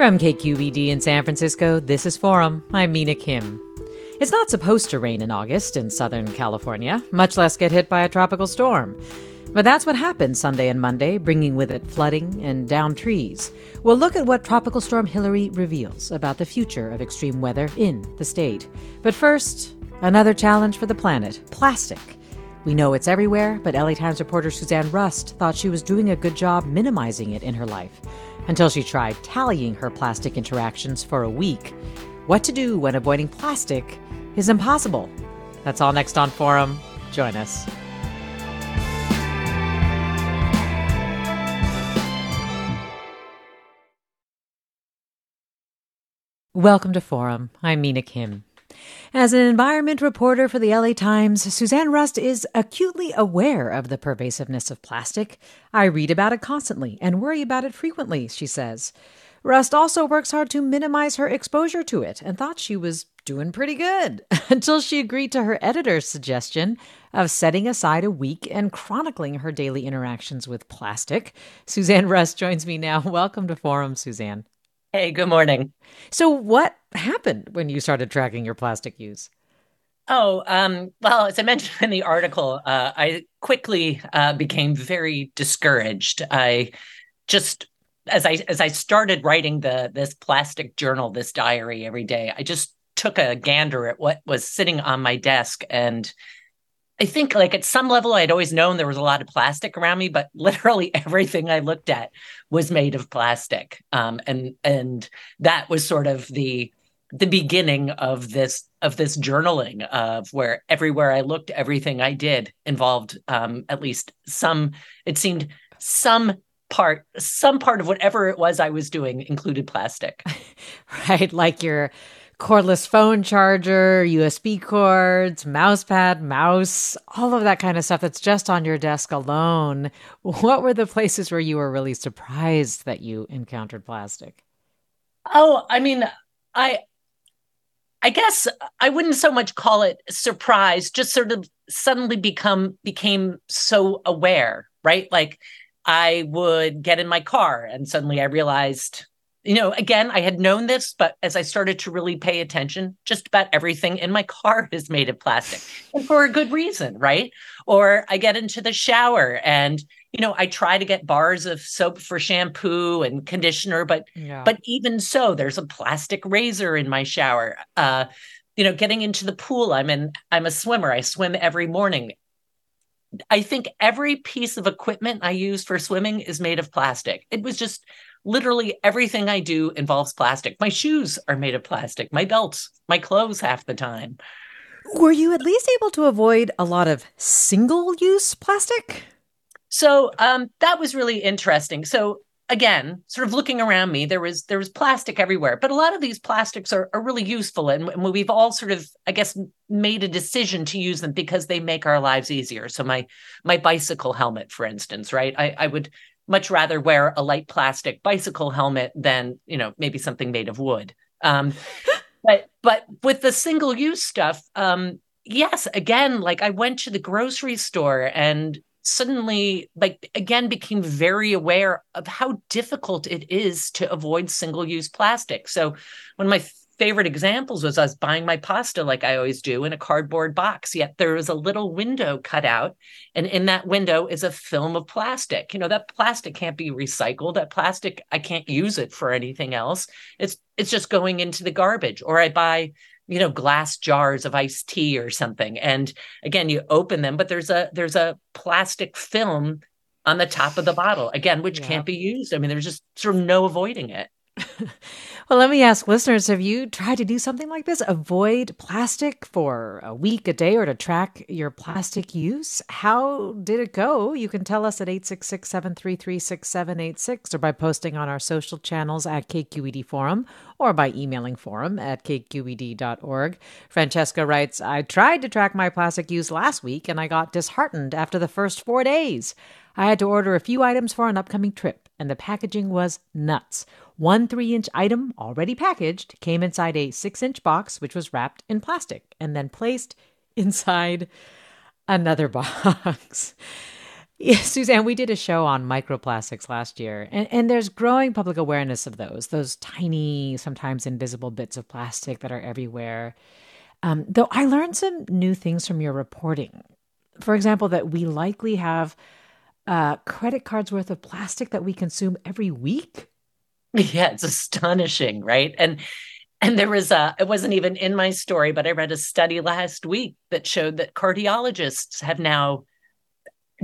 From KQED in San Francisco, this is Forum. I'm Mina Kim. It's not supposed to rain in August in Southern California, much less get hit by a tropical storm. But that's what happened Sunday and Monday, bringing with it flooding and downed trees. We'll look at what Tropical Storm Hilary reveals about the future of extreme weather in the state. But first, another challenge for the planet plastic. We know it's everywhere, but LA Times reporter Susanne Rust thought she was doing a good job minimizing it in her life until she tried tallying her plastic interactions for a week. What to do when avoiding plastic is impossible. That's all next on Forum. Join us. Welcome to Forum. I'm Mina Kim. As an environment reporter for the LA Times, Susanne Rust is acutely aware of the pervasiveness of plastic. I read about it constantly and worry about it frequently, she says. Rust also works hard to minimize her exposure to it and thought she was doing pretty good until she agreed to her editor's suggestion of setting aside a week and chronicling her daily interactions with plastic. Susanne Rust joins me now. Welcome to Forum, Susanne. Hey, good morning. So, what happened when you started tracking your plastic use? Oh, um, well, as I mentioned in the article, uh, I quickly uh, became very discouraged. I just as I as I started writing the this plastic journal, this diary every day, I just took a gander at what was sitting on my desk and I think like at some level I'd always known there was a lot of plastic around me, but literally everything I looked at was made of plastic. Um, and and that was sort of the the beginning of this of this journaling of where everywhere I looked, everything I did involved um, at least some. It seemed some part some part of whatever it was I was doing included plastic. right, like your cordless phone charger, USB cords, mouse pad, mouse, all of that kind of stuff that's just on your desk alone. What were the places where you were really surprised that you encountered plastic? Oh, I mean, I I guess I wouldn't so much call it surprise, just sort of suddenly become became so aware, right? Like I would get in my car and suddenly I realized you know, again, I had known this, but as I started to really pay attention, just about everything in my car is made of plastic and for a good reason, right? Or I get into the shower and, you know, I try to get bars of soap for shampoo and conditioner, but, yeah. but even so, there's a plastic razor in my shower. Uh, you know, getting into the pool, I'm in, I'm a swimmer. I swim every morning. I think every piece of equipment I use for swimming is made of plastic. It was just literally everything I do involves plastic. My shoes are made of plastic, my belts, my clothes half the time. Were you at least able to avoid a lot of single use plastic? So um, that was really interesting. So again, sort of looking around me, there was there was plastic everywhere, but a lot of these plastics are, are really useful, and, and we've all sort of, I guess, made a decision to use them because they make our lives easier. So my my bicycle helmet, for instance, right? I, I would much rather wear a light plastic bicycle helmet than you know maybe something made of wood. Um, but but with the single use stuff um, yes again like i went to the grocery store and suddenly like again became very aware of how difficult it is to avoid single use plastic. So one of my favorite examples was us buying my pasta like I always do in a cardboard box. Yet there is a little window cut out, and in that window is a film of plastic. You know that plastic can't be recycled. That plastic I can't use it for anything else. It's it's just going into the garbage. Or I buy you know glass jars of iced tea or something, and again you open them, but there's a there's a plastic film on the top of the bottle again, which yeah. can't be used. I mean, there's just sort of no avoiding it. well, let me ask listeners have you tried to do something like this? Avoid plastic for a week, a day, or to track your plastic use? How did it go? You can tell us at 866 733 6786 or by posting on our social channels at KQED Forum or by emailing forum at kqed.org. Francesca writes I tried to track my plastic use last week and I got disheartened after the first four days. I had to order a few items for an upcoming trip, and the packaging was nuts. One three inch item, already packaged, came inside a six inch box, which was wrapped in plastic and then placed inside another box. Yeah, Susanne, we did a show on microplastics last year, and, and there's growing public awareness of those, those tiny, sometimes invisible bits of plastic that are everywhere. Um, though I learned some new things from your reporting. For example, that we likely have uh, credit cards worth of plastic that we consume every week. Yeah, it's astonishing, right? And and there was a it wasn't even in my story, but I read a study last week that showed that cardiologists have now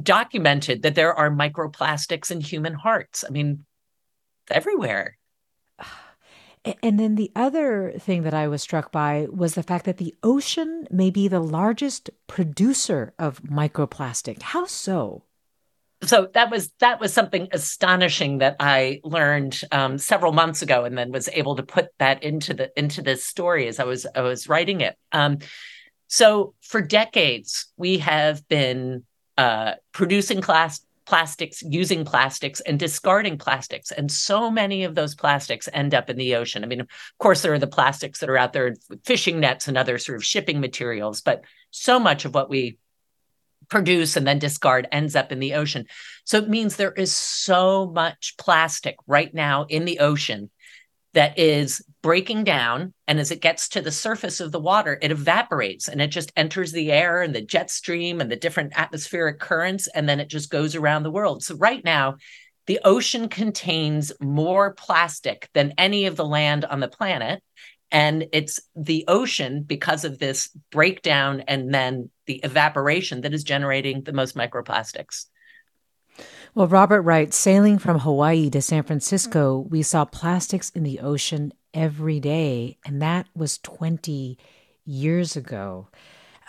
documented that there are microplastics in human hearts. I mean, everywhere. And then the other thing that I was struck by was the fact that the ocean may be the largest producer of microplastic. How so? So that was that was something astonishing that I learned um, several months ago, and then was able to put that into the into this story as I was I was writing it. Um, so for decades, we have been uh, producing class plastics, using plastics, and discarding plastics, and so many of those plastics end up in the ocean. I mean, of course, there are the plastics that are out there, fishing nets and other sort of shipping materials, but so much of what we produce and then discard ends up in the ocean. So it means there is so much plastic right now in the ocean that is breaking down. And as it gets to the surface of the water, it evaporates and it just enters the air and the jet stream and the different atmospheric currents. And then it just goes around the world. So right now, the ocean contains more plastic than any of the land on the planet. And it's the ocean, because of this breakdown and then the evaporation, that is generating the most microplastics. Well, Robert writes sailing from Hawaii to San Francisco, we saw plastics in the ocean every day, and that was 20 years ago.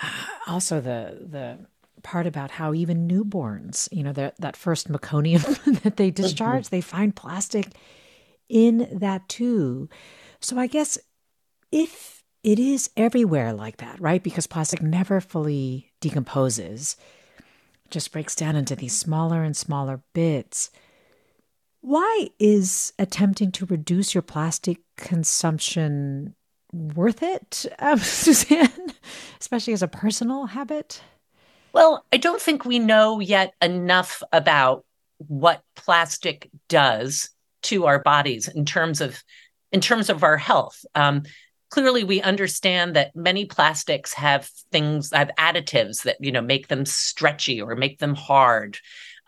Uh, also, the, the part about how even newborns, you know, that, that first meconium that they discharge, mm-hmm. they find plastic in that too. So I guess if it is everywhere like that, right? Because plastic never fully decomposes, it just breaks down into these smaller and smaller bits. Why is attempting to reduce your plastic consumption worth it, um, Susanne, especially as a personal habit? Well, I don't think we know yet enough about what plastic does to our bodies in terms of in terms of our health. Um, clearly we understand that many plastics have things have additives that you know make them stretchy or make them hard.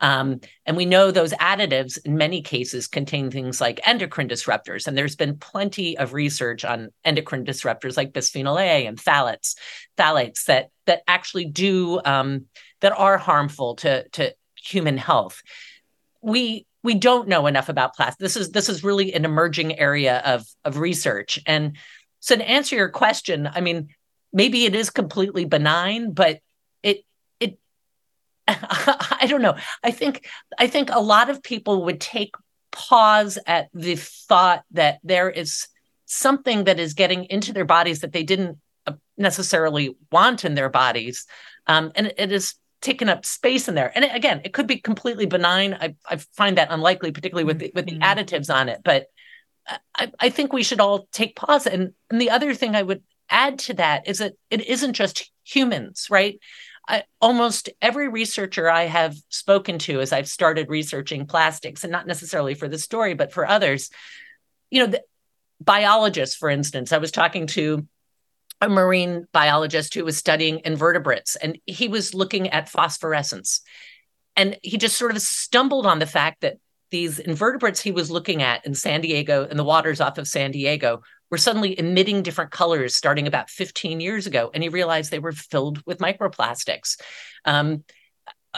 Um, and we know those additives in many cases contain things like endocrine disruptors and there's been plenty of research on endocrine disruptors like bisphenol a and phthalates phthalates that that actually do um, that are harmful to to human health. We we don't know enough about plastic this is this is really an emerging area of of research. And so to answer your question, I mean, maybe it is completely benign, but it it I don't know. I think I think a lot of people would take pause at the thought that there is something that is getting into their bodies that they didn't uh, necessarily want in their bodies, um, and it is taken up space in there. And again, it could be completely benign. I, I find that unlikely, particularly with the, with the mm-hmm. additives on it. But I, I think we should all take pause. And, and the other thing I would add to that is that it isn't just humans, right? I, almost every researcher I have spoken to as I've started researching plastics, and not necessarily for the story, but for others, you know, the, biologists, for instance, I was talking to a marine biologist who was studying invertebrates, and he was looking at phosphorescence. And he just sort of stumbled on the fact that these invertebrates he was looking at in San Diego, in the waters off of San Diego, were suddenly emitting different colors starting about 15 years ago. And he realized they were filled with microplastics. Um,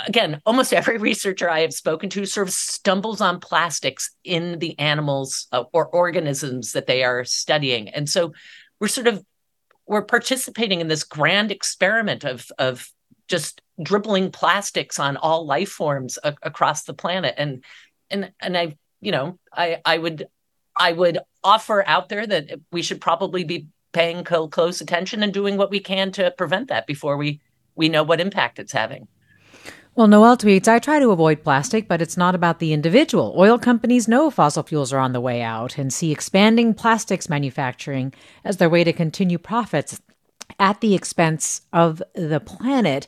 again, almost every researcher I have spoken to sort of stumbles on plastics in the animals uh, or organisms that they are studying. And so we're sort of we're participating in this grand experiment of of just dribbling plastics on all life forms a- across the planet and and and i you know i i would i would offer out there that we should probably be paying close attention and doing what we can to prevent that before we we know what impact it's having well, Noel tweets, I try to avoid plastic, but it's not about the individual. Oil companies know fossil fuels are on the way out and see expanding plastics manufacturing as their way to continue profits at the expense of the planet.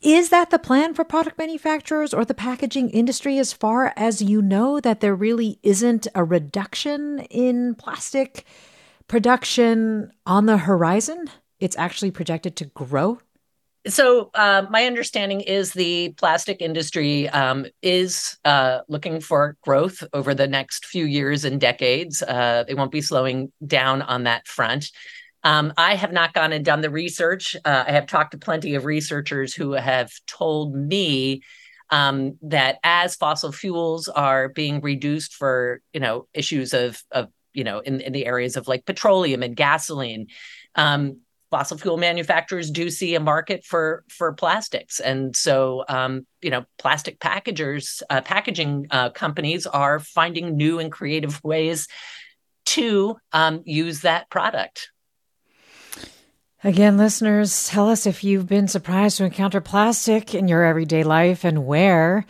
Is that the plan for product manufacturers or the packaging industry as far as you know that there really isn't a reduction in plastic production on the horizon? It's actually projected to grow so uh, my understanding is the plastic industry um, is uh, looking for growth over the next few years and decades. Uh, they won't be slowing down on that front. Um, I have not gone and done the research. Uh, I have talked to plenty of researchers who have told me um, that as fossil fuels are being reduced for you know issues of of you know in, in the areas of like petroleum and gasoline um, fossil fuel manufacturers do see a market for for plastics, and so um, you know, plastic packagers, uh, packaging uh, companies are finding new and creative ways to um, use that product. Again, listeners, tell us if you've been surprised to encounter plastic in your everyday life and where.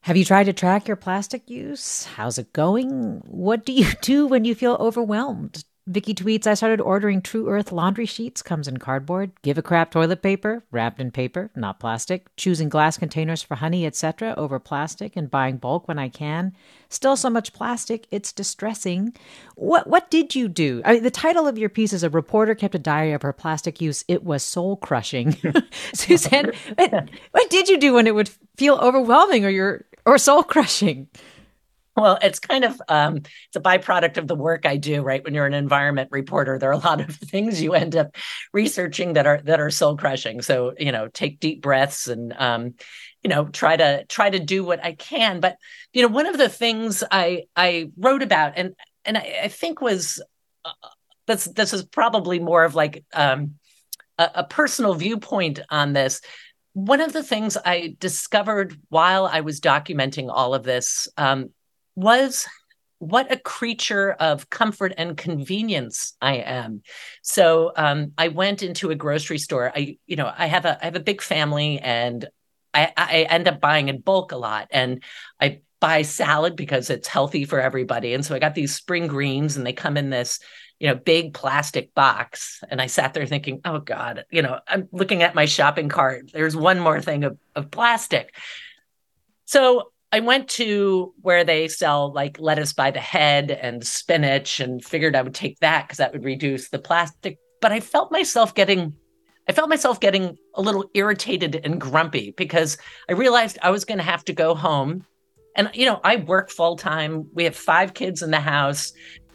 Have you tried to track your plastic use? How's it going? What do you do when you feel overwhelmed? Vicky tweets, I started ordering Tru Earth laundry sheets, comes in cardboard. Give a crap toilet paper, wrapped in paper, not plastic. Choosing glass containers for honey, etc., over plastic, and buying bulk when I can. Still so much plastic, it's distressing. What what did you do? I mean, the title of your piece is A Reporter Kept a Diary of Her Plastic Use. It was soul crushing. Susanne, what, what did you do when it would feel overwhelming or your or soul crushing? Well, it's kind of um, it's a byproduct of the work I do, right? When you're an environment reporter, there are a lot of things you end up researching that are that are soul crushing. So you know, take deep breaths and um, you know try to try to do what I can. But you know, one of the things I I wrote about and and I, I think was uh, this this is probably more of like um, a, a personal viewpoint on this one of the things I discovered while I was documenting all of this um, was what a creature of comfort and convenience I am. So um, I went into a grocery store. I, you know, I have a I have a big family, and I, I end up buying in bulk a lot. And I buy salad because it's healthy for everybody. And so I got these spring greens, and they come in this you know big plastic box. And I sat there thinking, oh God, you know, I'm looking at my shopping cart. There's one more thing of of plastic. So I went to where they sell like lettuce by the head and spinach and figured I would take that because that would reduce the plastic. But I felt myself getting I felt myself getting a little irritated and grumpy because I realized I was going to have to go home. And, you know, I work full time. We have five kids in the house.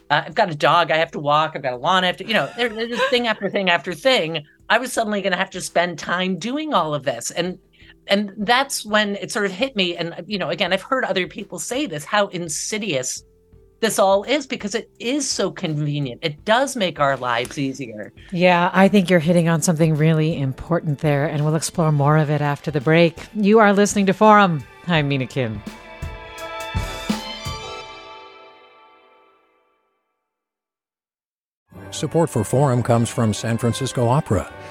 Uh, I've got a dog I have to walk. I've got a lawn I have to, you know, there's thing after thing after thing. I was suddenly going to have to spend time doing all of this. And and that's when it sort of hit me and you know again i've heard other people say this how insidious this all is because it is so convenient. It does make our lives easier. Yeah i think you're hitting on something really important there and we'll explore more of it after the break. You are listening to forum. I'm mina kim. Support for Forum comes from San Francisco Opera.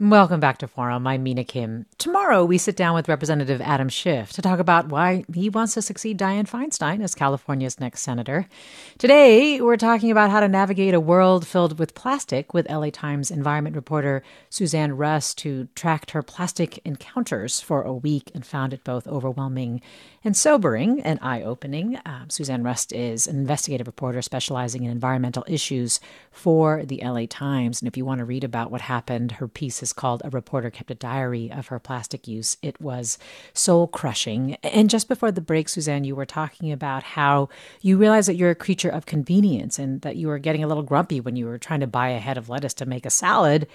Welcome back to Forum. I'm Mina Kim. Tomorrow, we sit down with Representative Adam Schiff to talk about why he wants to succeed Dianne Feinstein as California's next senator. Today, we're talking about how to navigate a world filled with plastic with LA Times environment reporter Susanne Rust, who tracked her plastic encounters for a week and found it both overwhelming and sobering and eye opening. Um, Susanne Rust is an investigative reporter specializing in environmental issues for the LA Times. And if you want to read about what happened, her piece is is called A Reporter Kept a Diary of Her Plastic Use. It was soul crushing. And just before the break, Susanne, you were talking about how you realize that you're a creature of convenience and that you were getting a little grumpy when you were trying to buy a head of lettuce to make a salad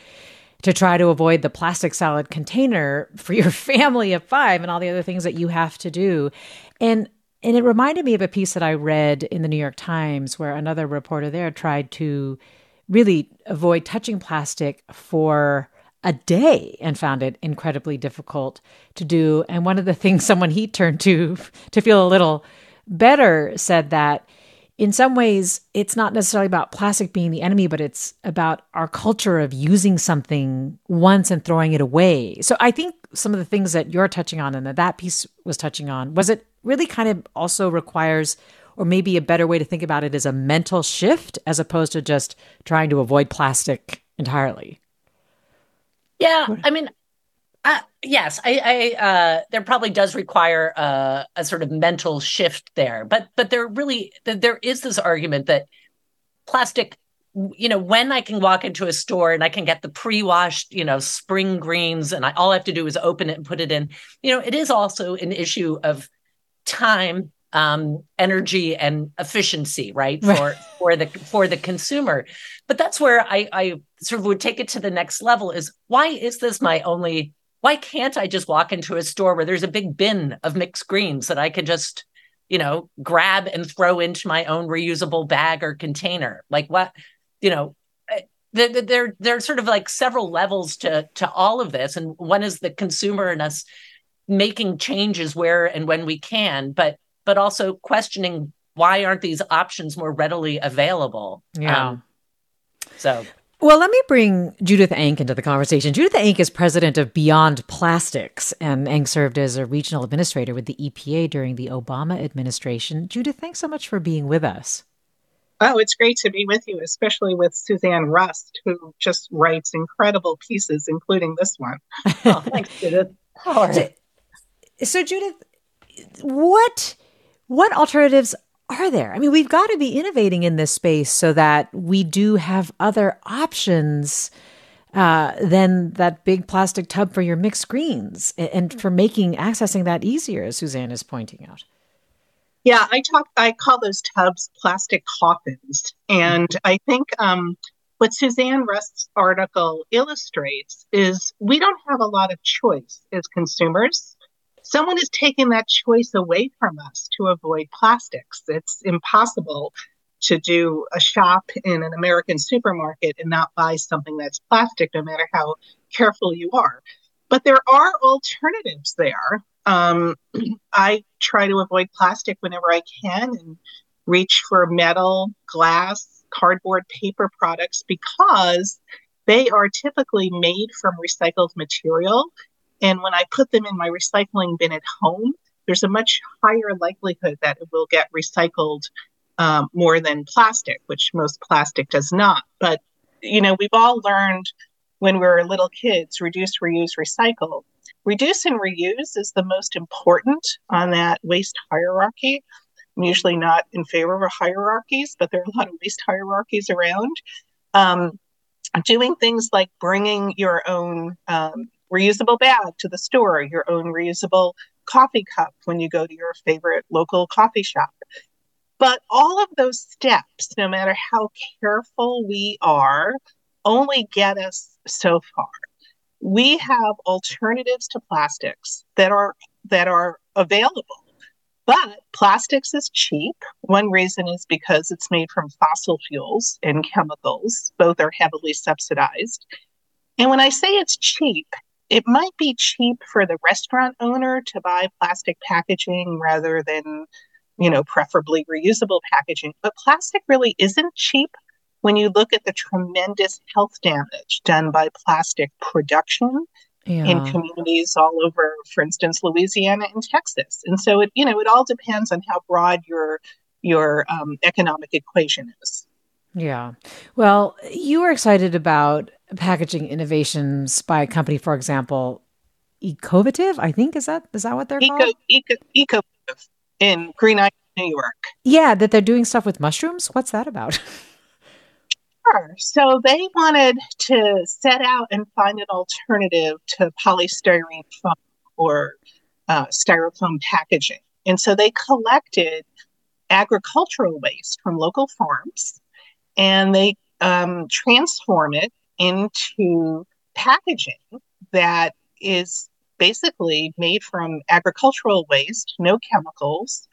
to try to avoid the plastic salad container for your family of five and all the other things that you have to do. And and it reminded me of a piece that I read in the New York Times where another reporter there tried to really avoid touching plastic for a day and found it incredibly difficult to do. And one of the things someone he turned to to feel a little better said that in some ways it's not necessarily about plastic being the enemy, but it's about our culture of using something once and throwing it away. So I think some of the things that you're touching on and that that piece was touching on was it really kind of also requires or maybe a better way to think about it is a mental shift as opposed to just trying to avoid plastic entirely. Yeah, I mean, uh, yes, I, I uh, there probably does require uh, a sort of mental shift there, but but there really there is this argument that plastic, you know, when I can walk into a store and I can get the pre-washed, you know, spring greens, and I all I have to do is open it and put it in. You know, it is also an issue of time um, energy and efficiency, right? For right. for the for the consumer. But that's where I, I sort of would take it to the next level is why is this my only why can't I just walk into a store where there's a big bin of mixed greens that I could just, you know, grab and throw into my own reusable bag or container? Like what, you know, eh, there, there, there are sort of like several levels to to all of this. And one is the consumer and us making changes where and when we can. But but also questioning why aren't these options more readily available? Yeah. Um, so well, let me bring Judith Enck into the conversation. Judith Enck is president of Beyond Plastics, and Enck served as a regional administrator with the EPA during the Obama administration. Judith, thanks so much for being with us. Oh, it's great to be with you, especially with Susanne Rust, who just writes incredible pieces, including this one. oh, thanks, Judith. So, so, Judith, what what alternatives are there? I mean, we've got to be innovating in this space so that we do have other options uh, than that big plastic tub for your mixed greens and for making accessing that easier, as Susanne is pointing out. Yeah, I talk. I call those tubs plastic coffins, and I think um, what Susanne Rust's article illustrates is we don't have a lot of choice as consumers someone is taking that choice away from us to avoid plastics. It's impossible to do a shop in an American supermarket and not buy something that's plastic, no matter how careful you are. But there are alternatives there. Um, I try to avoid plastic whenever I can and reach for metal, glass, cardboard, paper products because they are typically made from recycled material and when I put them in my recycling bin at home, there's a much higher likelihood that it will get recycled um, more than plastic, which most plastic does not. But, you know, we've all learned when we were little kids reduce, reuse, recycle. Reduce and reuse is the most important on that waste hierarchy. I'm usually not in favor of hierarchies, but there are a lot of waste hierarchies around. Um, doing things like bringing your own um, reusable bag to the store, your own reusable coffee cup when you go to your favorite local coffee shop. But all of those steps, no matter how careful we are, only get us so far. we have alternatives to plastics that are that are available. But plastics is cheap. One reason is because it's made from fossil fuels and chemicals. Both are heavily subsidized. And when I say it's cheap, it might be cheap for the restaurant owner to buy plastic packaging rather than, you know, preferably reusable packaging. But plastic really isn't cheap when you look at the tremendous health damage done by plastic production yeah. in communities all over, for instance, Louisiana and Texas. And so it, you know, it all depends on how broad your your um, economic equation is. Yeah. Well, you were excited about packaging innovations by a company, for example, Ecovative, I think is that is that what they're Eco, called? Eco, Ecovative in Green Island, New York. Yeah, that they're doing stuff with mushrooms. What's that about? Sure. So they wanted to set out and find an alternative to polystyrene foam or uh, styrofoam packaging. And so they collected agricultural waste from local farms and they um, transform it into packaging that is basically made from agricultural waste, no chemicals.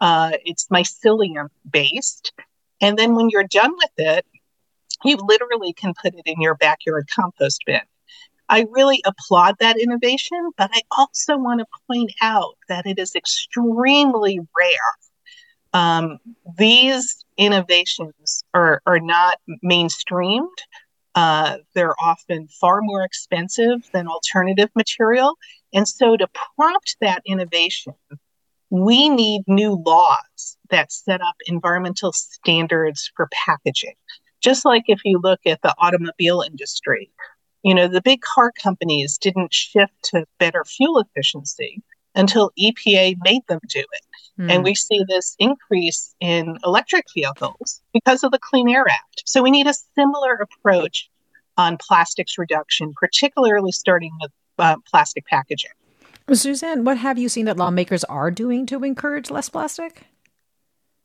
Uh, it's mycelium based. And then when you're done with it, you literally can put it in your backyard compost bin. I really applaud that innovation, but I also want to point out that it is extremely rare. Um, these innovations are, are not mainstreamed. Uh, they're often far more expensive than alternative material. And so, to prompt that innovation, we need new laws that set up environmental standards for packaging. Just like if you look at the automobile industry, you know, the big car companies didn't shift to better fuel efficiency until EPA made them do it. Mm. And we see this increase in electric vehicles because of the Clean Air Act. So we need a similar approach on plastics reduction, particularly starting with uh, plastic packaging. Susanne, what have you seen that lawmakers are doing to encourage less plastic?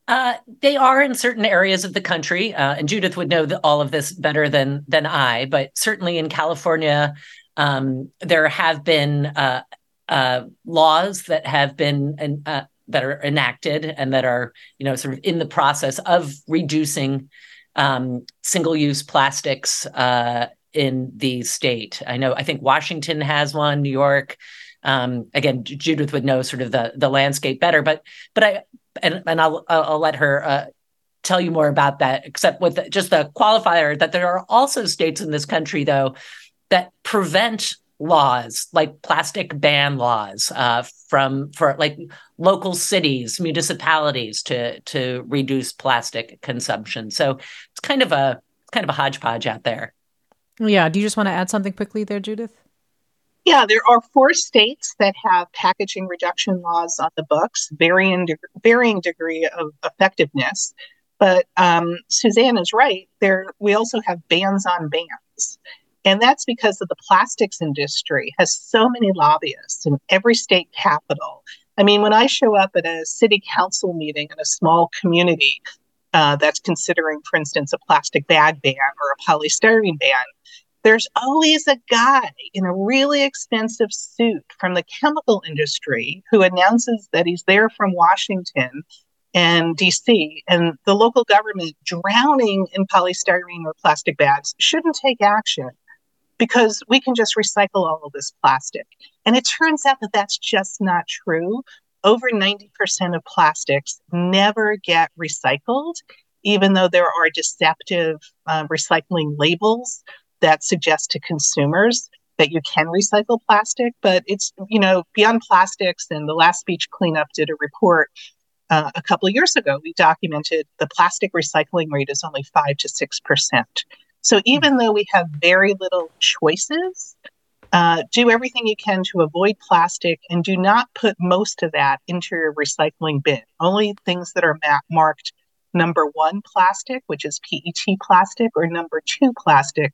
Uh, they are in certain areas of the country, uh, and Judith would know the, all of this better than than I. But certainly in California, um, there have been uh, uh laws that have been uh, that are enacted and that are you know sort of in the process of reducing um, single-use plastics uh, in the state. I know. I think Washington has one. New York. Um, again, Judith would know sort of the the landscape better, but but I and and I'll I'll let her uh, tell you more about that. Except with just the qualifier that there are also states in this country though that prevent laws like plastic ban laws uh, from for like local cities municipalities to to reduce plastic consumption. So it's kind of a kind of a hodgepodge out there. Yeah. Do you just want to add something quickly there judith? Yeah, there are four states that have packaging reduction laws on the books, varying de- varying degree of effectiveness. But um, Susanne is right. There, we also have bans on bans, and that's because of the plastics industry has so many lobbyists in every state capital. I mean, when I show up at a city council meeting in a small community uh, that's considering, for instance, a plastic bag ban or a polystyrene ban, there's always a guy in a really expensive suit from the chemical industry who announces that he's there from Washington and DC, and the local government drowning in polystyrene or plastic bags shouldn't take action because we can just recycle all of this plastic. And it turns out that that's just not true. Over 90% of plastics never get recycled, even though there are deceptive uh, recycling labels that suggest to consumers that you can recycle plastic, but it's, you know, beyond plastics. And the last beach cleanup did a report uh, a couple of years ago. We documented the plastic recycling rate is only five to 6%. So even though we have very little choices, uh, do everything you can to avoid plastic and do not put most of that into your recycling bin. Only things that are ma- marked number one plastic, which is PET plastic, or number two plastic,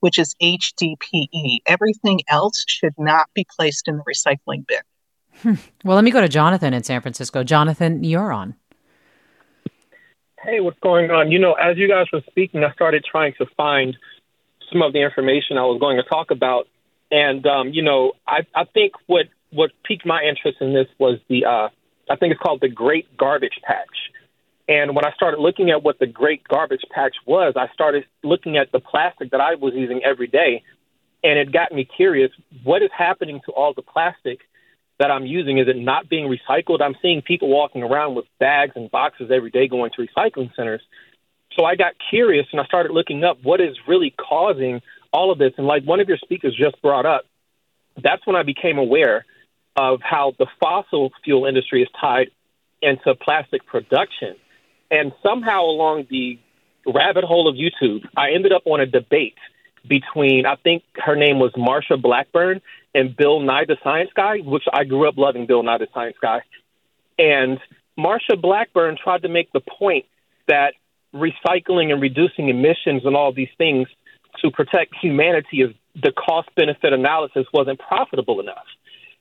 which is HDPE. Everything else should not be placed in the recycling bin. Hmm. Well, let me go to Jonathan in San Francisco. Jonathan, you're on. Hey, what's going on? You know, as you guys were speaking, I started trying to find some of the information I was going to talk about. And um, you know, I, I think what what piqued my interest in this was the uh, I think it's called the Great Garbage Patch. And when I started looking at what the Great Garbage Patch was, I started looking at the plastic that I was using every day, and it got me curious. What is happening to all the plastic that I'm using? Is it not being recycled? I'm seeing people walking around with bags and boxes every day going to recycling centers. So I got curious and I started looking up what is really causing all of this. And like one of your speakers just brought up, that's when I became aware of how the fossil fuel industry is tied into plastic production. And somehow along the rabbit hole of YouTube, I ended up on a debate between, I think her name was Marsha Blackburn and Bill Nye the Science Guy, which I grew up loving Bill Nye the Science Guy. And Marsha Blackburn tried to make the point that recycling and reducing emissions and all these things to protect humanity if the cost benefit analysis wasn't profitable enough.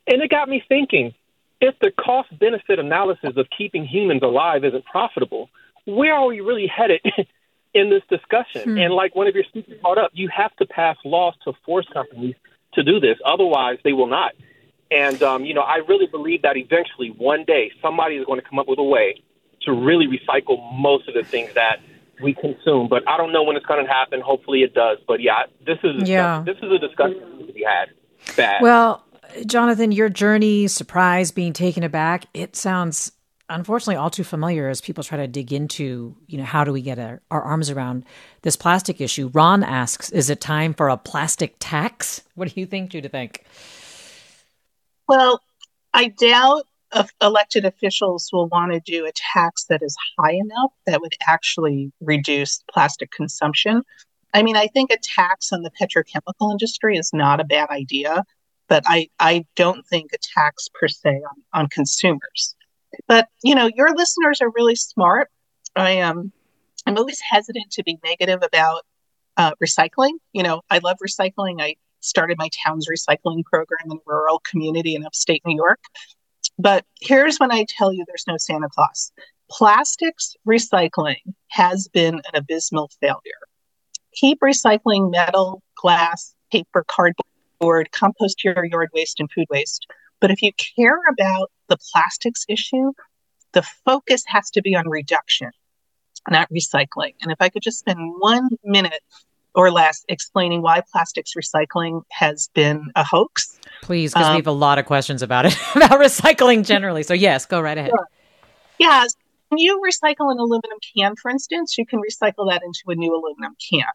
And it got me thinking if the cost benefit analysis of keeping humans alive isn't profitable, where are we really headed in this discussion? Hmm. And like one of your speakers brought up, you have to pass laws to force companies to do this. Otherwise, they will not. And, um, you know, I really believe that eventually, one day, somebody is going to come up with a way to really recycle most of the things that we consume. But I don't know when it's going to happen. Hopefully, it does. But yeah, this is yeah. this is a discussion to be had. Bad. Well, Jonathan, your journey, surprise, being taken aback, it sounds unfortunately all too familiar as people try to dig into, you know, how do we get our, our, arms around this plastic issue. Ron asks, is it time for a plastic tax? What do you think, Judith? Think? Well, I doubt elected officials will want to do a tax that is high enough that would actually reduce plastic consumption. I mean, I think a tax on the petrochemical industry is not a bad idea but I, I don't think a tax per se on, on consumers. But you know, your listeners are really smart. I am um, I'm always hesitant to be negative about uh, recycling. You know, I love recycling. I started my town's recycling program in a rural community in upstate New York. But here's when I tell you there's no Santa Claus. Plastics recycling has been an abysmal failure. Keep recycling metal, glass, paper, cardboard board, compost your yard waste and food waste. But if you care about the plastics issue, the focus has to be on reduction, not recycling. And if I could just spend one minute or less explaining why plastics recycling has been a hoax. Please, because um, we have a lot of questions about it, about recycling generally. So, yes, go right ahead. Sure. Yeah. When you recycle an aluminum can, for instance, you can recycle that into a new aluminum can.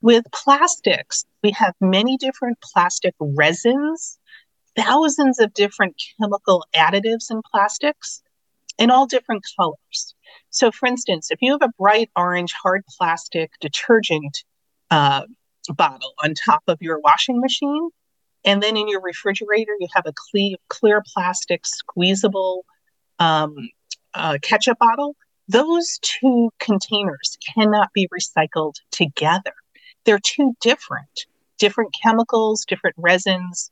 With plastics, we have many different plastic resins, thousands of different chemical additives in plastics, in all different colors. So, for instance, if you have a bright orange hard plastic detergent uh, bottle on top of your washing machine, and then in your refrigerator, you have a clear, clear plastic squeezable um, uh, ketchup bottle, those two containers cannot be recycled together they're too different different chemicals different resins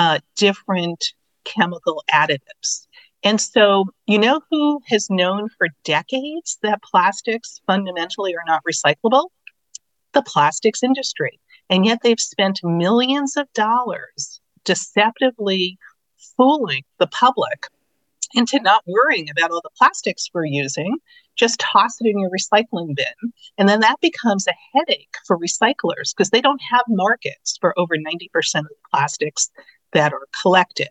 uh, different chemical additives. And so you know who has known for decades that plastics fundamentally are not recyclable? The plastics industry. And yet they've spent millions of dollars deceptively fooling the public into not worrying about all the plastics we're using just toss it in your recycling bin. And then that becomes a headache for recyclers because they don't have markets for over 90% of the plastics that are collected.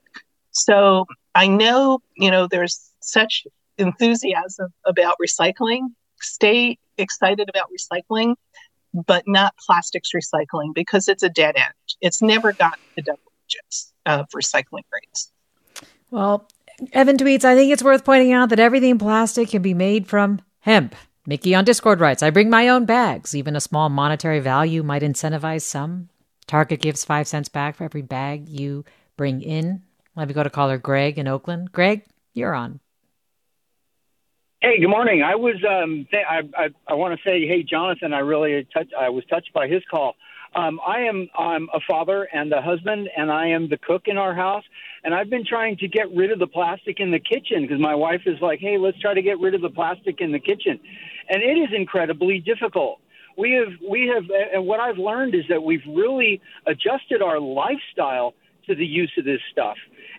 So I know, you know, there's such enthusiasm about recycling. Stay excited about recycling, but not plastics recycling because it's a dead end. It's never gotten to double digits of recycling rates. Well, Evan tweets, I think it's worth pointing out that everything plastic can be made from hemp. Mickey on Discord writes, I bring my own bags. Even a small monetary value might incentivize some. Target gives five cents back for every bag you bring in. Let me go to caller Greg in Oakland. Greg, you're on. Hey, good morning. I was um, th- I, I, I want to say, hey, Jonathan, I really touch, I was touched by his call. Um, I am I'm a father and a husband, and I am the cook in our house. And I've been trying to get rid of the plastic in the kitchen because my wife is like, "Hey, let's try to get rid of the plastic in the kitchen," and it is incredibly difficult. We have we have and what I've learned is that we've really adjusted our lifestyle to the use of this stuff.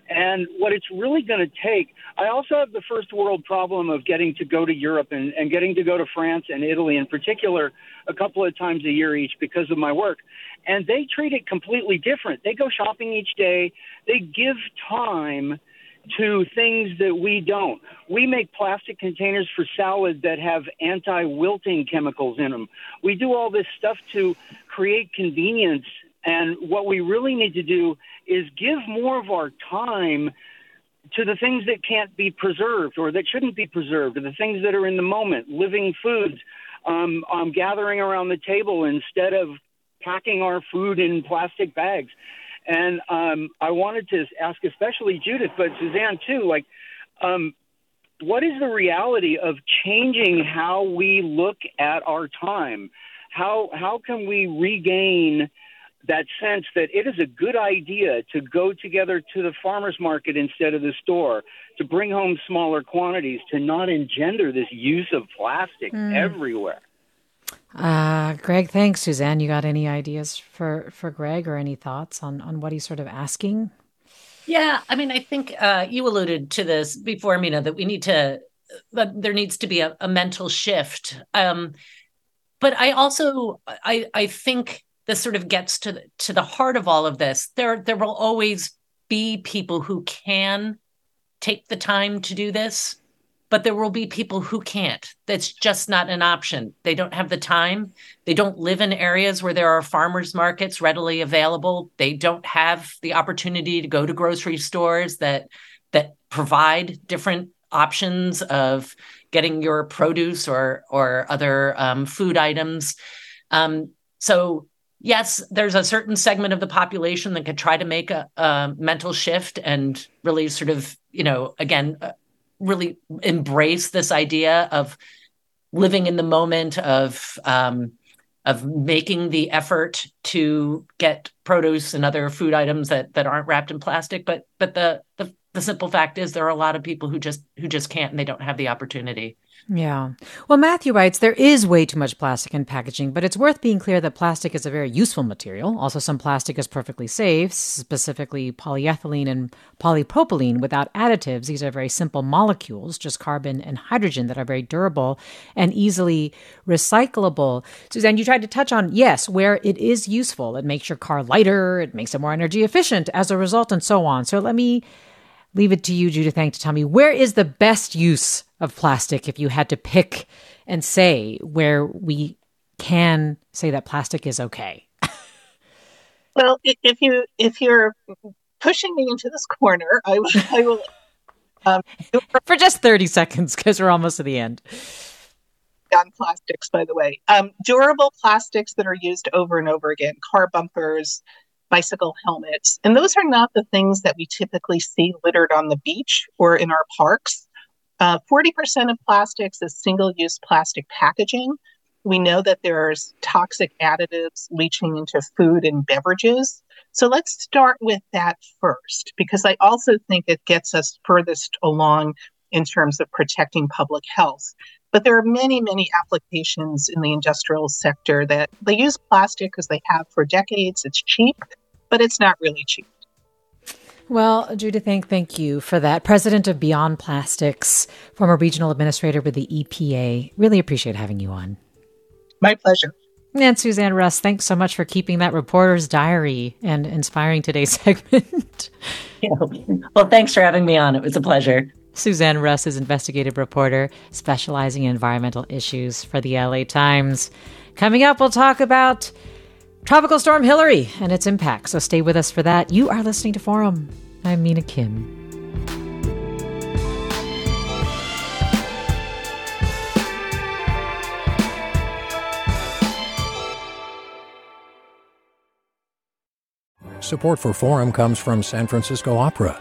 And what it's really going to take, I also have the first world problem of getting to go to Europe and, and getting to go to France and Italy in particular a couple of times a year each because of my work. And they treat it completely different. They go shopping each day, they give time to things that we don't. We make plastic containers for salad that have anti wilting chemicals in them. We do all this stuff to create convenience. And what we really need to do is give more of our time to the things that can't be preserved or that shouldn't be preserved, or the things that are in the moment, living foods, um, um, gathering around the table instead of packing our food in plastic bags. And um, I wanted to ask, especially Judith, but Susanne too, like, um, what is the reality of changing how we look at our time? How how can we regain that sense that it is a good idea to go together to the farmers market instead of the store, to bring home smaller quantities, to not engender this use of plastic mm. everywhere? Uh, Greg, thanks. Susanne, you got any ideas for, for Greg or any thoughts on, on what he's sort of asking? Yeah, I mean, I think uh, you alluded to this before, Mina, that we need to, that there needs to be a, a mental shift. Um, but I also, I, I think this sort of gets to the, to the heart of all of this. There, there will always be people who can take the time to do this but there will be people who can't. That's just not an option. They don't have the time. They don't live in areas where there are farmers markets readily available. They don't have the opportunity to go to grocery stores that that provide different options of getting your produce or or other um, food items. Um, so yes, there's a certain segment of the population that could try to make a, a mental shift and really sort of you know again uh, really embrace this idea of living in the moment of um, of making the effort to get produce and other food items that that aren't wrapped in plastic. But but the the, the simple fact is there are a lot of people who just who just can't and they don't have the opportunity yeah. Well, Matthew writes there is way too much plastic in packaging, but it's worth being clear that plastic is a very useful material. Also, some plastic is perfectly safe, specifically polyethylene and polypropylene without additives. These are very simple molecules, just carbon and hydrogen, that are very durable and easily recyclable. Susanne, you tried to touch on yes, where it is useful. It makes your car lighter, it makes it more energy efficient as a result, and so on. So let me leave it to you, Judith Enck, to tell me where is the best use of plastic if you had to pick and say where we can say that plastic is okay? well, if you if you're pushing me into this corner, I will. I will um, For just thirty seconds, because we're almost to the end. On plastics, by the way, um, durable plastics that are used over and over again, car bumpers, bicycle helmets. And those are not the things that we typically see littered on the beach or in our parks. Uh, 40% of plastics is single use plastic packaging. We know that there's toxic additives leaching into food and beverages. So let's start with that first, because I also think it gets us furthest along in terms of protecting public health. But there are many, many applications in the industrial sector that they use plastic because they have for decades. It's cheap, but it's not really cheap. Well, Judith, thank, thank you for that. President of Beyond Plastics, former regional administrator with the EPA. Really appreciate having you on. My pleasure. And Susanne Rust, thanks so much for keeping that reporter's diary and inspiring today's segment. Yeah. Well, thanks for having me on. It was a pleasure. Susanne Rust is investigative reporter specializing in environmental issues for the LA Times. Coming up, we'll talk about Tropical Storm Hilary and its impact. So stay with us for that. You are listening to Forum. I'm Mina Kim. Support for Forum comes from San Francisco Opera.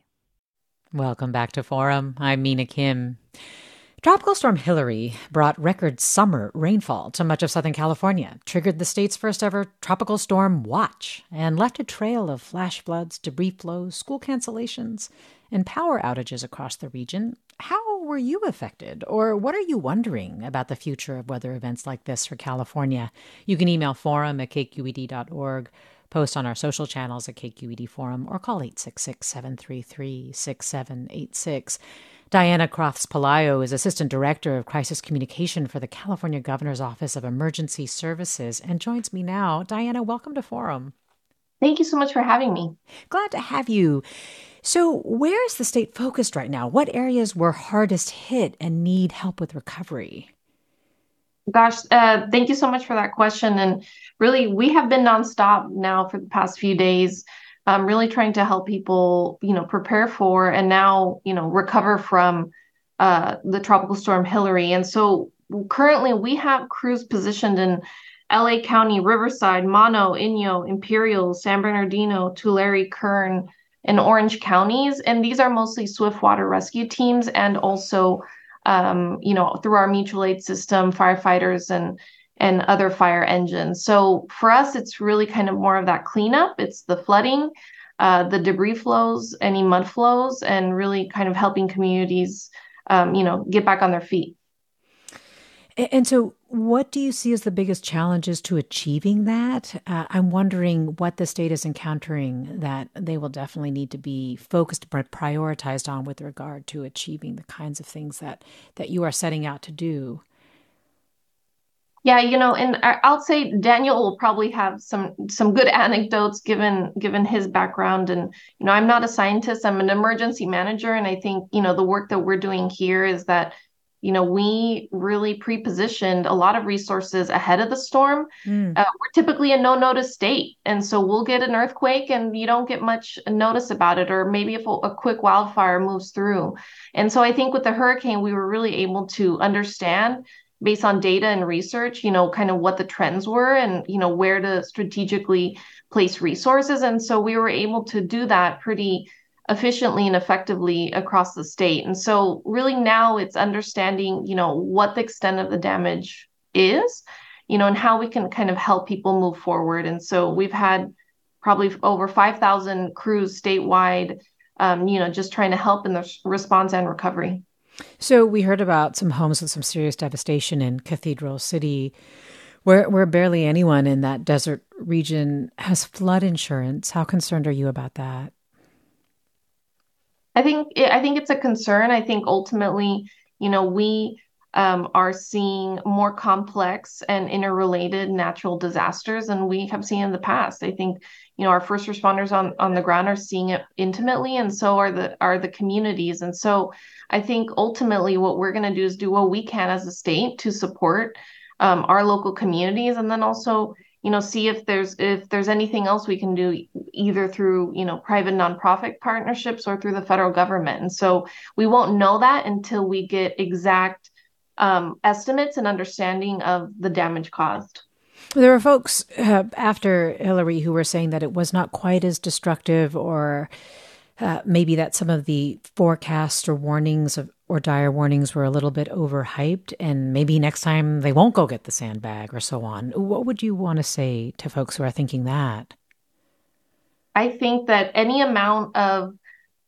Welcome back to Forum. I'm Mina Kim. Tropical Storm Hilary brought record summer rainfall to much of Southern California, triggered the state's first ever tropical storm watch, and left a trail of flash floods, debris flows, school cancellations, and power outages across the region. How were you affected, or what are you wondering about the future of weather events like this for California? You can email forum at kqed.org, post on our social channels at KQED Forum, or call 866 733 6786. Diana Crofts Pelayo is Assistant Director of Crisis Communication for the California Governor's Office of Emergency Services and joins me now. Diana, welcome to Forum. Thank you so much for having me. Glad to have you. So, where is the state focused right now? What areas were hardest hit and need help with recovery? Gosh, uh, thank you so much for that question. And really, we have been nonstop now for the past few days um, really trying to help people, you know, prepare for and now, you know, recover from uh, the tropical storm Hilary. And so currently we have crews positioned in LA County, Riverside, Mono, Inyo, Imperial, San Bernardino, Tulare, Kern, and Orange counties. And these are mostly swiftwater rescue teams and also, um, you know, through our mutual aid system, firefighters and and other fire engines. So for us, it's really kind of more of that cleanup. It's the flooding, uh, the debris flows, any mud flows, and really kind of helping communities, um, you know, get back on their feet. And so, what do you see as the biggest challenges to achieving that? Uh, I'm wondering what the state is encountering that they will definitely need to be focused, prioritized on with regard to achieving the kinds of things that that you are setting out to do. Yeah, you know, and I'll say Daniel will probably have some some good anecdotes given given his background. And you know, I'm not a scientist; I'm an emergency manager, and I think you know the work that we're doing here is that you know we really pre-positioned a lot of resources ahead of the storm. Mm. Uh, we're typically a no-notice state, and so we'll get an earthquake, and you don't get much notice about it, or maybe if a quick wildfire moves through. And so I think with the hurricane, we were really able to understand based on data and research, you know, kind of what the trends were and, you know, where to strategically place resources. And so we were able to do that pretty efficiently and effectively across the state. And so really now it's understanding, you know, what the extent of the damage is, you know, and how we can kind of help people move forward. And so we've had probably over 5,000 crews statewide, um, you know, just trying to help in the response and recovery. So we heard about some homes with some serious devastation in Cathedral City, where where barely anyone in that desert region has flood insurance. How concerned are you about that? I think I think it's a concern. I think ultimately, you know, we um, are seeing more complex and interrelated natural disasters than we have seen in the past. I think you know our first responders on on the ground are seeing it intimately, and so are the are the communities. And so I think ultimately what we're going to do is do what we can as a state to support um, our local communities, and then also you know see if there's if there's anything else we can do either through you know private nonprofit partnerships or through the federal government and so we won't know that until we get exact um, estimates and understanding of the damage caused. There were folks uh, after Hilary who were saying that it was not quite as destructive, or uh, maybe that some of the forecasts or warnings of, or dire warnings were a little bit overhyped, and maybe next time they won't go get the sandbag or so on. What would you want to say to folks who are thinking that? I think that any amount of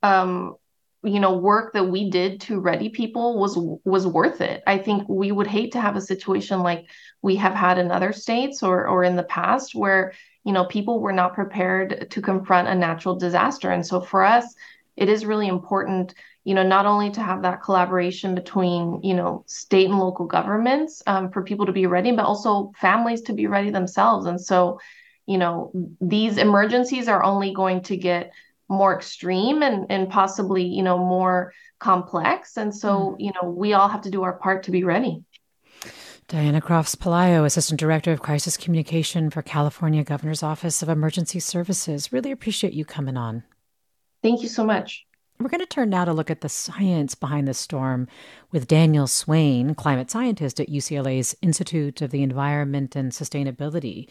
um, you know work that we did to ready people was was worth it i think we would hate to have a situation like we have had in other states or or in the past where you know people were not prepared to confront a natural disaster and so for us it is really important you know not only to have that collaboration between you know state and local governments um, for people to be ready but also families to be ready themselves and so you know, these emergencies are only going to get more extreme and and possibly you know more complex and so mm. you know we all have to do our part to be ready Diana Crofts Pelayo, Assistant Director of Crisis Communication for California Governor's Office of Emergency Services. Really appreciate you coming on. Thank you so much. We're going to turn now to look at the science behind the storm with Daniel Swain, climate scientist at UCLA's Institute of the Environment and Sustainability.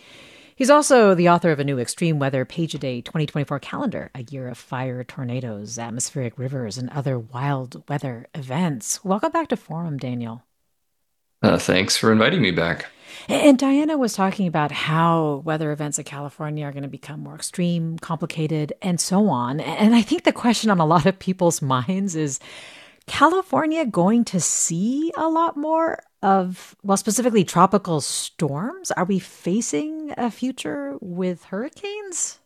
He's also the author of a new extreme weather page a day 2024 calendar, a year of fire, tornadoes, atmospheric rivers, and other wild weather events. Welcome back to Forum, Daniel. Uh, thanks for inviting me back. And Diana was talking about how weather events in California are going to become more extreme, complicated, and so on. And I think the question on a lot of people's minds is California going to see a lot more of, well, specifically tropical storms? Are we facing a future with hurricanes?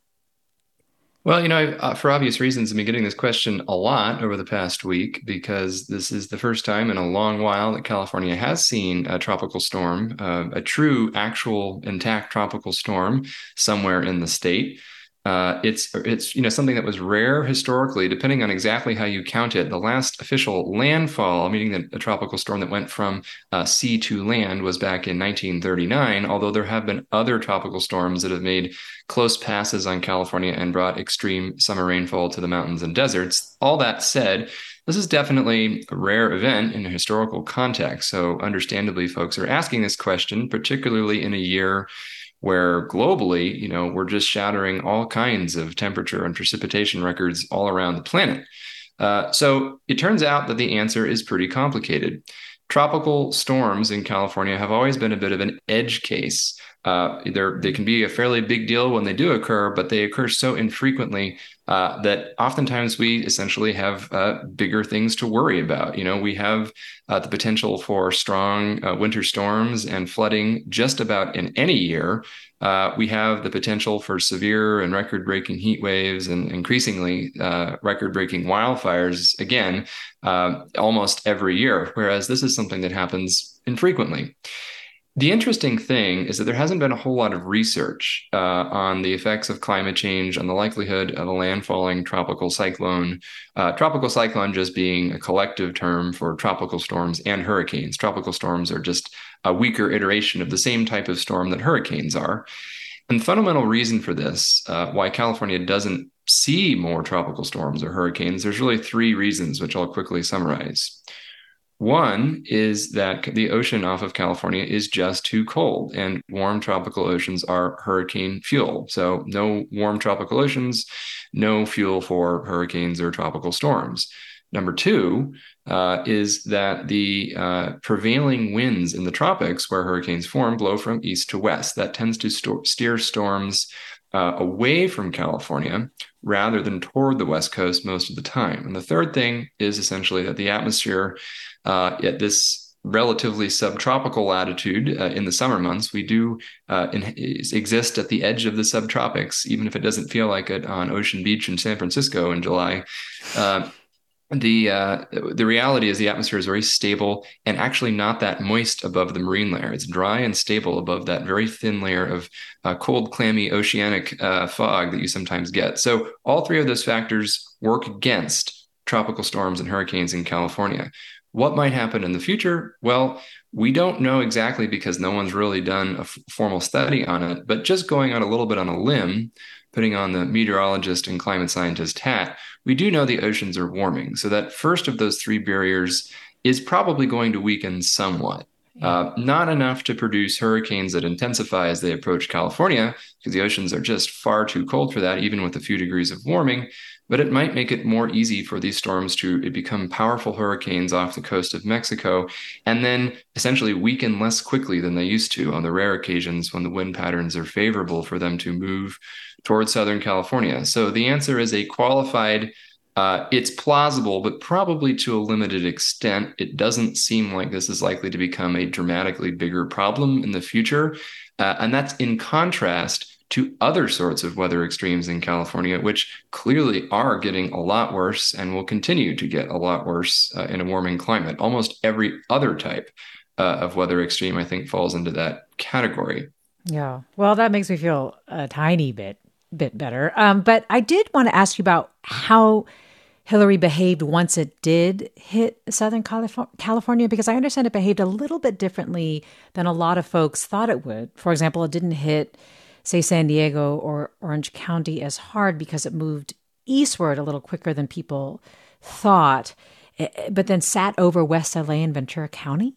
Well, you know, uh, for obvious reasons, I've been getting this question a lot over the past week because this is the first time in a long while that California has seen a tropical storm, uh, a true, actual, intact tropical storm somewhere in the state. Uh, it's it's you know something that was rare historically, depending on exactly how you count it. The last official landfall, meaning that a tropical storm that went from uh, sea to land, was back in 1939. Although there have been other tropical storms that have made close passes on California and brought extreme summer rainfall to the mountains and deserts. All that said, this is definitely a rare event in a historical context. So, understandably, folks are asking this question, particularly in a year where globally, you know, we're just shattering all kinds of temperature and precipitation records all around the planet. Uh, so it turns out that the answer is pretty complicated. Tropical storms in California have always been a bit of an edge case. Uh, they can be a fairly big deal when they do occur, but they occur so infrequently uh, that oftentimes we essentially have uh, bigger things to worry about. You know, we have uh, the potential for strong uh, winter storms and flooding just about in any year. Uh, we have the potential for severe and record breaking heat waves and increasingly record breaking wildfires, again, almost every year. Whereas this is something that happens infrequently. The interesting thing is that there hasn't been a whole lot of research uh, on the effects of climate change, on the likelihood of a landfalling tropical cyclone. Uh, tropical cyclone just being a collective term for tropical storms and hurricanes. Tropical storms are just a weaker iteration of the same type of storm that hurricanes are. And the fundamental reason for this, uh, why California doesn't see more tropical storms or hurricanes, there's really three reasons, which I'll quickly summarize. One is that the ocean off of California is just too cold, and warm tropical oceans are hurricane fuel. So, no warm tropical oceans, no fuel for hurricanes or tropical storms. Number two uh, is that the uh, prevailing winds in the tropics where hurricanes form blow from east to west. That tends to steer storms uh, away from California rather than toward the West Coast most of the time. And the third thing is essentially that the atmosphere uh, at this relatively subtropical latitude uh, in the summer months, we do uh, in, exist at the edge of the subtropics, even if it doesn't feel like it on Ocean Beach in San Francisco in July. Uh, the uh, the reality is the atmosphere is very stable and actually not that moist above the marine layer. It's dry and stable above that very thin layer of uh, cold, clammy oceanic uh, fog that you sometimes get. So all three of those factors work against tropical storms and hurricanes in California. What might happen in the future? Well, we don't know exactly because no one's really done a f- formal study on it. But just going on a little bit on a limb, putting on the meteorologist and climate scientist hat, we do know the oceans are warming. So that first of those three barriers is probably going to weaken somewhat. Uh, not enough to produce hurricanes that intensify as they approach California, because the oceans are just far too cold for that, even with a few degrees of warming but it might make it more easy for these storms to become powerful hurricanes off the coast of Mexico and then essentially weaken less quickly than they used to on the rare occasions when the wind patterns are favorable for them to move towards Southern California. So the answer is a qualified. Uh, it's plausible, but probably to a limited extent. It doesn't seem like this is likely to become a dramatically bigger problem in the future. Uh, and that's in contrast to other sorts of weather extremes in California, which clearly are getting a lot worse and will continue to get a lot worse uh, in a warming climate. Almost every other type uh, of weather extreme, I think, falls into that category. Yeah. Well, that makes me feel a tiny bit bit better. Um, but I did want to ask you about how Hilary behaved once it did hit Southern California because I understand it behaved a little bit differently than a lot of folks thought it would. For example, it didn't hit, say, San Diego or Orange County as hard because it moved eastward a little quicker than people thought, eh, eh, but then sat over West LA and Ventura County.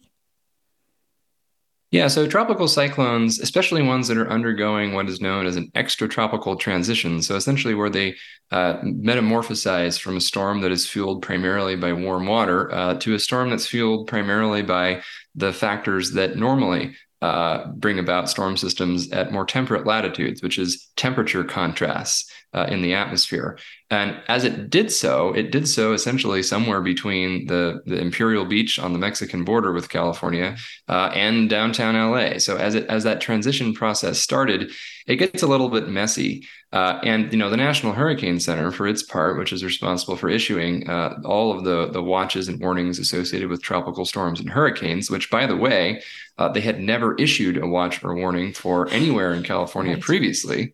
Yeah, so tropical cyclones, especially ones that are undergoing what is known as an extratropical transition, so essentially where they uh, metamorphosize from a storm that is fueled primarily by warm water uh, to a storm that's fueled primarily by the factors that normally uh, bring about storm systems at more temperate latitudes, which is temperature contrasts uh, in the atmosphere. And as it did so, it did so essentially somewhere between the, the Imperial Beach on the Mexican border with California uh, and downtown LA. So as it as that transition process started, it gets a little bit messy. Uh, and you know the National Hurricane Center, for its part, which is responsible for issuing uh, all of the the watches and warnings associated with tropical storms and hurricanes, which, by the way, uh, they had never issued a watch or warning for anywhere in California previously.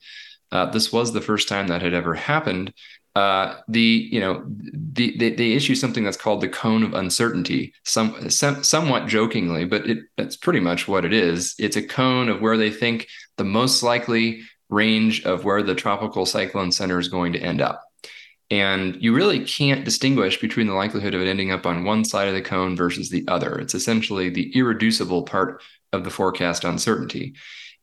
Uh, this was the first time that had ever happened. Uh, the you know the, they, they issue something that's called the cone of uncertainty some, some somewhat jokingly but it, that's pretty much what it is. It's a cone of where they think the most likely range of where the tropical cyclone center is going to end up. And you really can't distinguish between the likelihood of it ending up on one side of the cone versus the other. It's essentially the irreducible part of the forecast uncertainty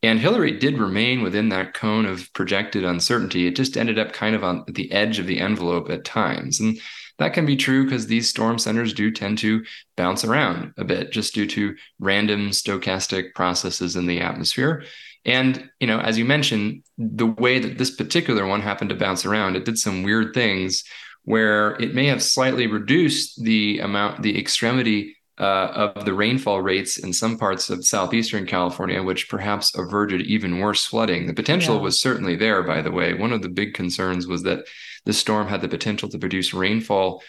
and Hilary did remain within that cone of projected uncertainty. It just ended up kind of on the edge of the envelope at times. And that can be true because these storm centers do tend to bounce around a bit just due to random stochastic processes in the atmosphere. And, you know, as you mentioned, the way that this particular one happened to bounce around, it did some weird things where it may have slightly reduced the amount, the extremity uh, of the rainfall rates in some parts of southeastern California, which perhaps averted even worse flooding. The potential yeah. was certainly there, by the way. One of the big concerns was that the storm had the potential to produce rainfall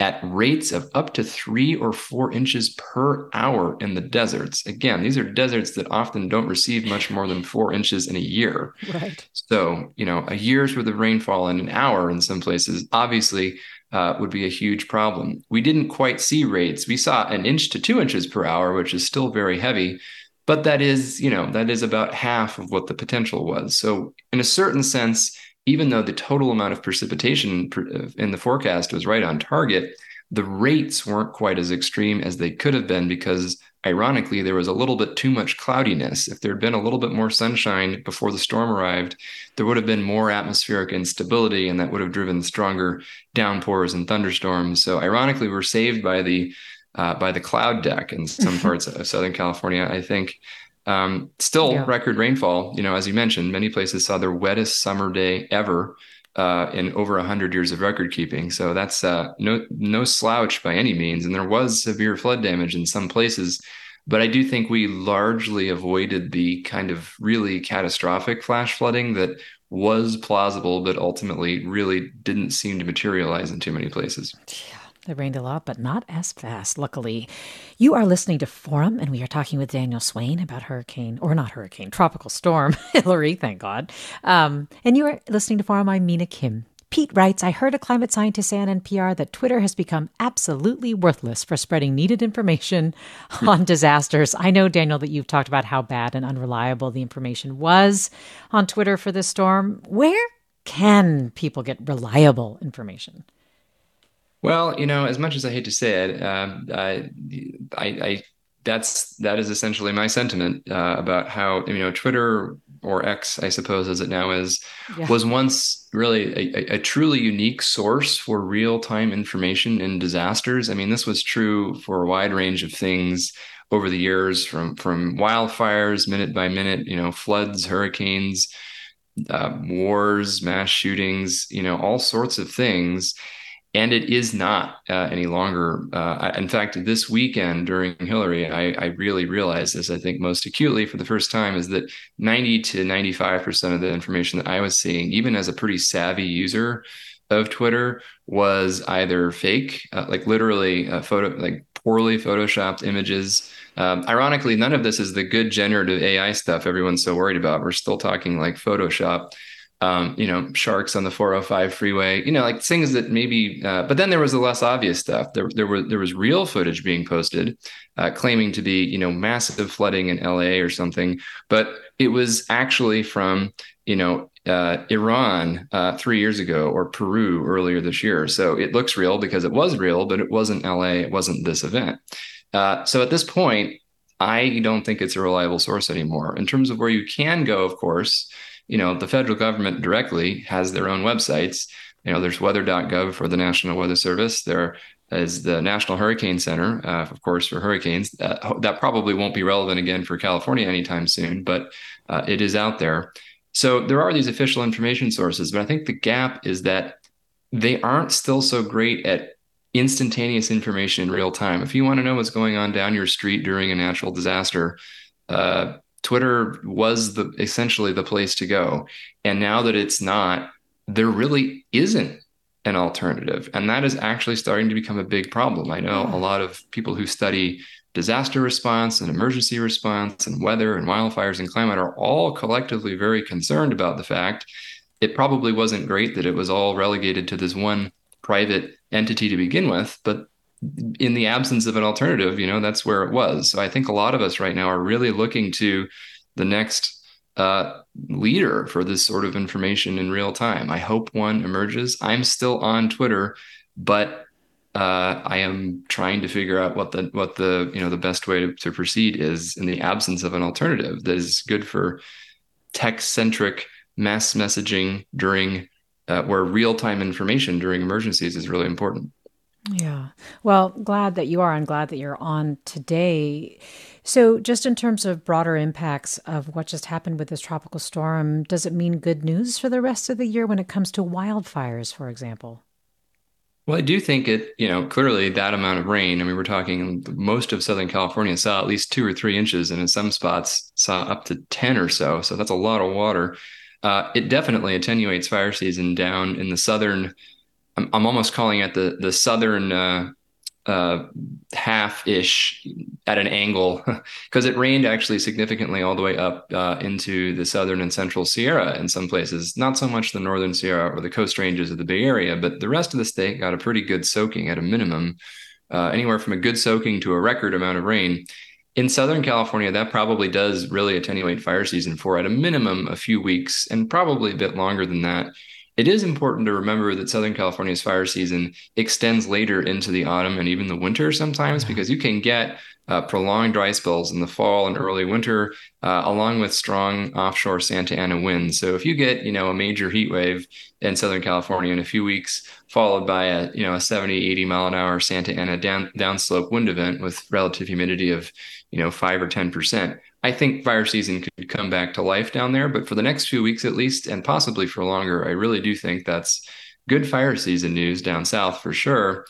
at rates of up to three or four inches per hour in the deserts. Again, these are deserts that often don't receive much more than four inches in a year. Right. So, you know, a year's worth of rainfall in an hour in some places obviously uh, would be a huge problem. We didn't quite see rates. We saw an inch to two inches per hour, which is still very heavy, but that is, you know, that is about half of what the potential was. So, in a certain sense, even though the total amount of precipitation uh, in the forecast was right on target, the rates weren't quite as extreme as they could have been because ironically there was a little bit too much cloudiness. If there had been a little bit more sunshine before the storm arrived there would have been more atmospheric instability and that would have driven stronger downpours and thunderstorms. So ironically we're saved by the uh, by the cloud deck in some parts of southern california i think. Um, still yeah. record rainfall. You know as you mentioned many places saw their wettest summer day ever uh, in over 100 years of record keeping. So that's uh, no no slouch by any means. And there was severe flood damage in some places, but I do think we largely avoided the kind of really catastrophic flash flooding that was plausible, but ultimately really didn't seem to materialize in too many places. It rained a lot, but not as fast, luckily. You are listening to Forum, and we are talking with Daniel Swain about hurricane, or not hurricane, tropical storm, Hilary, thank God. Um, and you are listening to Forum. I'm Mina Kim. Pete writes I heard a climate scientist say on NPR that Twitter has become absolutely worthless for spreading needed information on disasters. I know, Daniel, that you've talked about how bad and unreliable the information was on Twitter for this storm. Where can people get reliable information? Well, you know, as much as I hate to say it, um, I, I, I, that's that is essentially my sentiment uh, about how you know Twitter or X, I suppose, as it now is, yeah. was once really a, a, truly unique source for real time information in disasters. I mean, this was true for a wide range of things over the years, from from wildfires, minute by minute, you know, floods, hurricanes, uh, wars, mass shootings, you know, all sorts of things and it is not uh, any longer. Uh, in fact, this weekend during Hilary, I, I, really realized this. I think most acutely for the first time is that 90 to 95 percent of the information that I was seeing, even as a pretty savvy user of Twitter, was either fake, uh, like literally a photo, like poorly photoshopped images. Um, ironically, none of this is the good generative AI stuff everyone's so worried about. We're still talking like Photoshop um, you know, sharks on the 405 freeway, you know, like things that maybe, uh, but then there was the less obvious stuff. There, there were, there was real footage being posted, uh, claiming to be, you know, massive flooding in LA or something, but it was actually from, you know, uh, Iran uh, three years ago or Peru earlier this year. So it looks real because it was real, but it wasn't LA. It wasn't this event. Uh, so at this point, I don't think it's a reliable source anymore. In terms of where you can go, of course, you know, the federal government directly has their own websites. You know, there's weather.gov for the National Weather Service. There is the National Hurricane Center, uh, of course, for hurricanes. Uh, that probably won't be relevant again for California anytime soon, but uh, it is out there. So there are these official information sources, but I think the gap is that they aren't still so great at instantaneous information in real time. If you want to know what's going on down your street during a natural disaster, uh, Twitter was the essentially the place to go. And now that it's not, there really isn't an alternative. And that is actually starting to become a big problem. I know a lot of people who study disaster response and emergency response and weather and wildfires and climate are all collectively very concerned about the fact it probably wasn't great that it was all relegated to this one private entity to begin with, but in the absence of an alternative, you know, that's where it was. So I think a lot of us right now are really looking to the next uh, leader for this sort of information in real time. I hope one emerges. I'm still on Twitter, but uh, I am trying to figure out what the what the you know the best way to, to proceed is in the absence of an alternative that is good for tech centric mass messaging during uh, where real time information during emergencies is really important. Yeah. Well, glad that you are and glad that you're on today. So, just in terms of broader impacts of what just happened with this tropical storm, does it mean good news for the rest of the year when it comes to wildfires, for example? Well, I do think it, you know, clearly that amount of rain. I mean, we're talking most of Southern California saw at least two or three inches, and in some spots saw up to 10 or so. So that's a lot of water. Uh, it definitely attenuates fire season down in the southern I'm, I'm almost calling it the the southern uh, uh, half ish at an angle because it rained actually significantly all the way up uh, into the southern and central Sierra in some places. Not so much the northern Sierra or the coast ranges of the Bay Area, but the rest of the state got a pretty good soaking at a minimum, uh, anywhere from a good soaking to a record amount of rain. In Southern California, that probably does really attenuate fire season for at a minimum a few weeks and probably a bit longer than that it is important to remember that Southern California's fire season extends later into the autumn and even the winter sometimes because you can get uh, prolonged dry spells in the fall and early winter, uh, along with strong offshore Santa Ana winds. So if you get, you know, a major heat wave in Southern California in a few weeks, followed by a, you know, a 70, 80 mile an hour Santa Ana down downslope wind event with relative humidity of, you know, five or 10%, I think fire season could come back to life down there, but for the next few weeks at least, and possibly for longer, I really do think that's good fire season news down south for sure.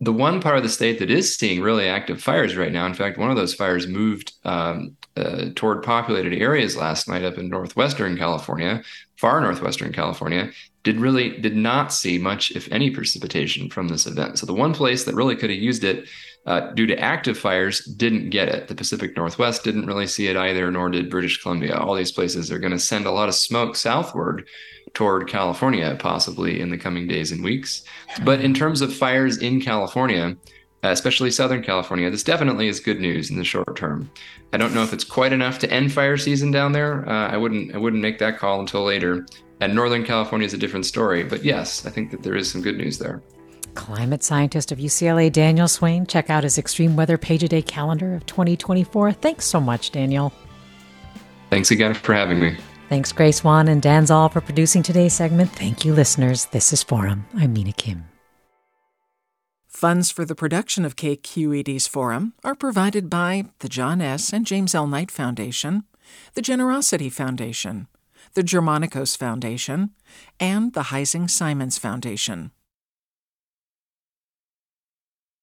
The one part of the state that is seeing really active fires right now, in fact, one of those fires moved um, uh, toward populated areas last night up in northwestern California, far northwestern California, did really did not see much, if any, precipitation from this event. So the one place that really could have used it uh, due to active fires, didn't get it. The Pacific Northwest didn't really see it either, nor did British Columbia. All these places are going to send a lot of smoke southward toward California, possibly in the coming days and weeks. But in terms of fires in California, especially Southern California, this definitely is good news in the short term. I don't know if it's quite enough to end fire season down there. Uh, I wouldn't. I wouldn't make that call until later. And Northern California is a different story. But yes, I think that there is some good news there climate scientist of UCLA, Daniel Swain. Check out his extreme weather page a day calendar of 2024. Thanks so much, Daniel. Thanks again for having me. Thanks, Grace Wan and Dan Zoll, for producing today's segment. Thank you, listeners. This is Forum. I'm Mina Kim. Funds for the production of KQED's Forum are provided by the John S. and James L. Knight Foundation, the Generosity Foundation, the Germanacos Foundation, and the Heising Simons Foundation.